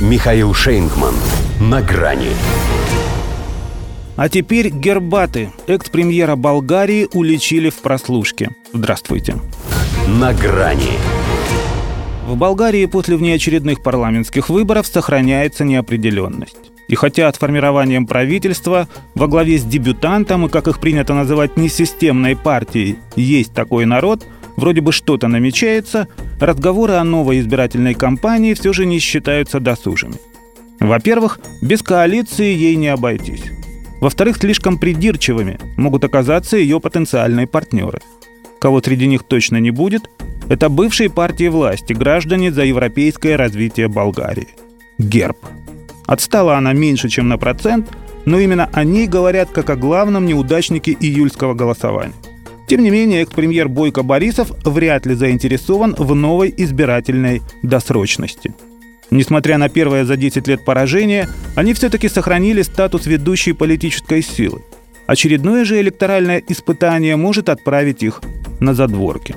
Михаил Шейнгман. На грани. А теперь Гербаты, экс-премьера Болгарии, уличили в прослушке. Здравствуйте. На грани. В Болгарии после внеочередных парламентских выборов сохраняется неопределенность. И хотя от формированием правительства во главе с дебютантом и, как их принято называть, несистемной партией есть такой народ, вроде бы что-то намечается, разговоры о новой избирательной кампании все же не считаются досужими. Во-первых, без коалиции ей не обойтись. Во-вторых, слишком придирчивыми могут оказаться ее потенциальные партнеры. Кого среди них точно не будет, это бывшие партии власти, граждане за европейское развитие Болгарии. Герб. Отстала она меньше, чем на процент, но именно о ней говорят как о главном неудачнике июльского голосования. Тем не менее, экс-премьер Бойко Борисов вряд ли заинтересован в новой избирательной досрочности – Несмотря на первое за 10 лет поражение, они все-таки сохранили статус ведущей политической силы. Очередное же электоральное испытание может отправить их на задворки.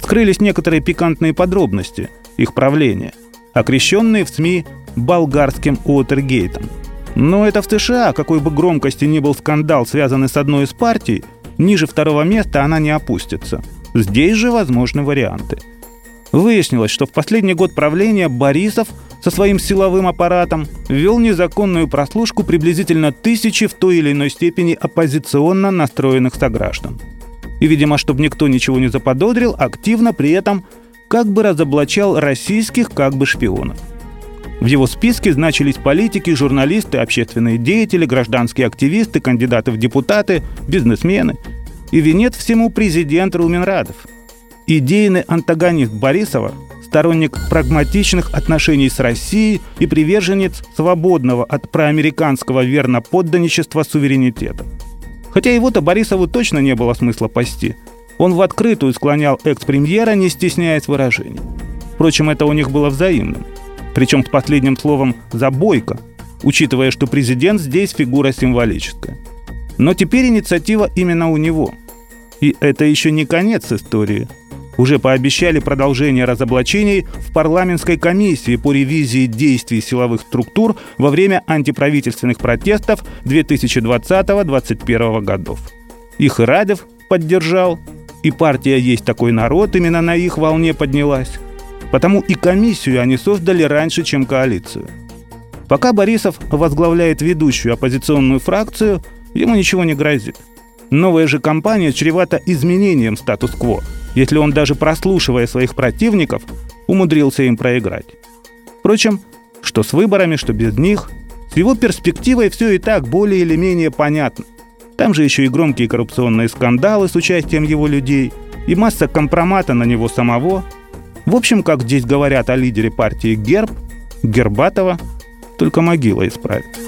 Скрылись некоторые пикантные подробности их правления, окрещенные в СМИ болгарским Уотергейтом. Но это в США, какой бы громкости ни был скандал, связанный с одной из партий, ниже второго места она не опустится. Здесь же возможны варианты. Выяснилось, что в последний год правления Борисов – со своим силовым аппаратом вел незаконную прослушку приблизительно тысячи в той или иной степени оппозиционно настроенных сограждан. И, видимо, чтобы никто ничего не заподозрил, активно при этом как бы разоблачал российских как бы шпионов. В его списке значились политики, журналисты, общественные деятели, гражданские активисты, кандидаты в депутаты, бизнесмены. И венец всему президент Руменрадов. Идейный антагонист Борисова сторонник прагматичных отношений с Россией и приверженец свободного от проамериканского верноподданничества суверенитета. Хотя его-то Борисову точно не было смысла пасти. Он в открытую склонял экс-премьера, не стесняясь выражений. Впрочем, это у них было взаимным. Причем с последним словом «забойка», учитывая, что президент здесь фигура символическая. Но теперь инициатива именно у него. И это еще не конец истории – уже пообещали продолжение разоблачений в парламентской комиссии по ревизии действий силовых структур во время антиправительственных протестов 2020-2021 годов. Их и Радев поддержал, и партия «Есть такой народ» именно на их волне поднялась. Потому и комиссию они создали раньше, чем коалицию. Пока Борисов возглавляет ведущую оппозиционную фракцию, ему ничего не грозит. Новая же кампания чревата изменением статус-кво – если он даже прослушивая своих противников, умудрился им проиграть. Впрочем, что с выборами, что без них, с его перспективой все и так более или менее понятно. Там же еще и громкие коррупционные скандалы с участием его людей, и масса компромата на него самого. В общем, как здесь говорят о лидере партии Герб, Гербатова, только могила исправит.